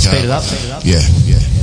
Speed it up. Yeah, yeah.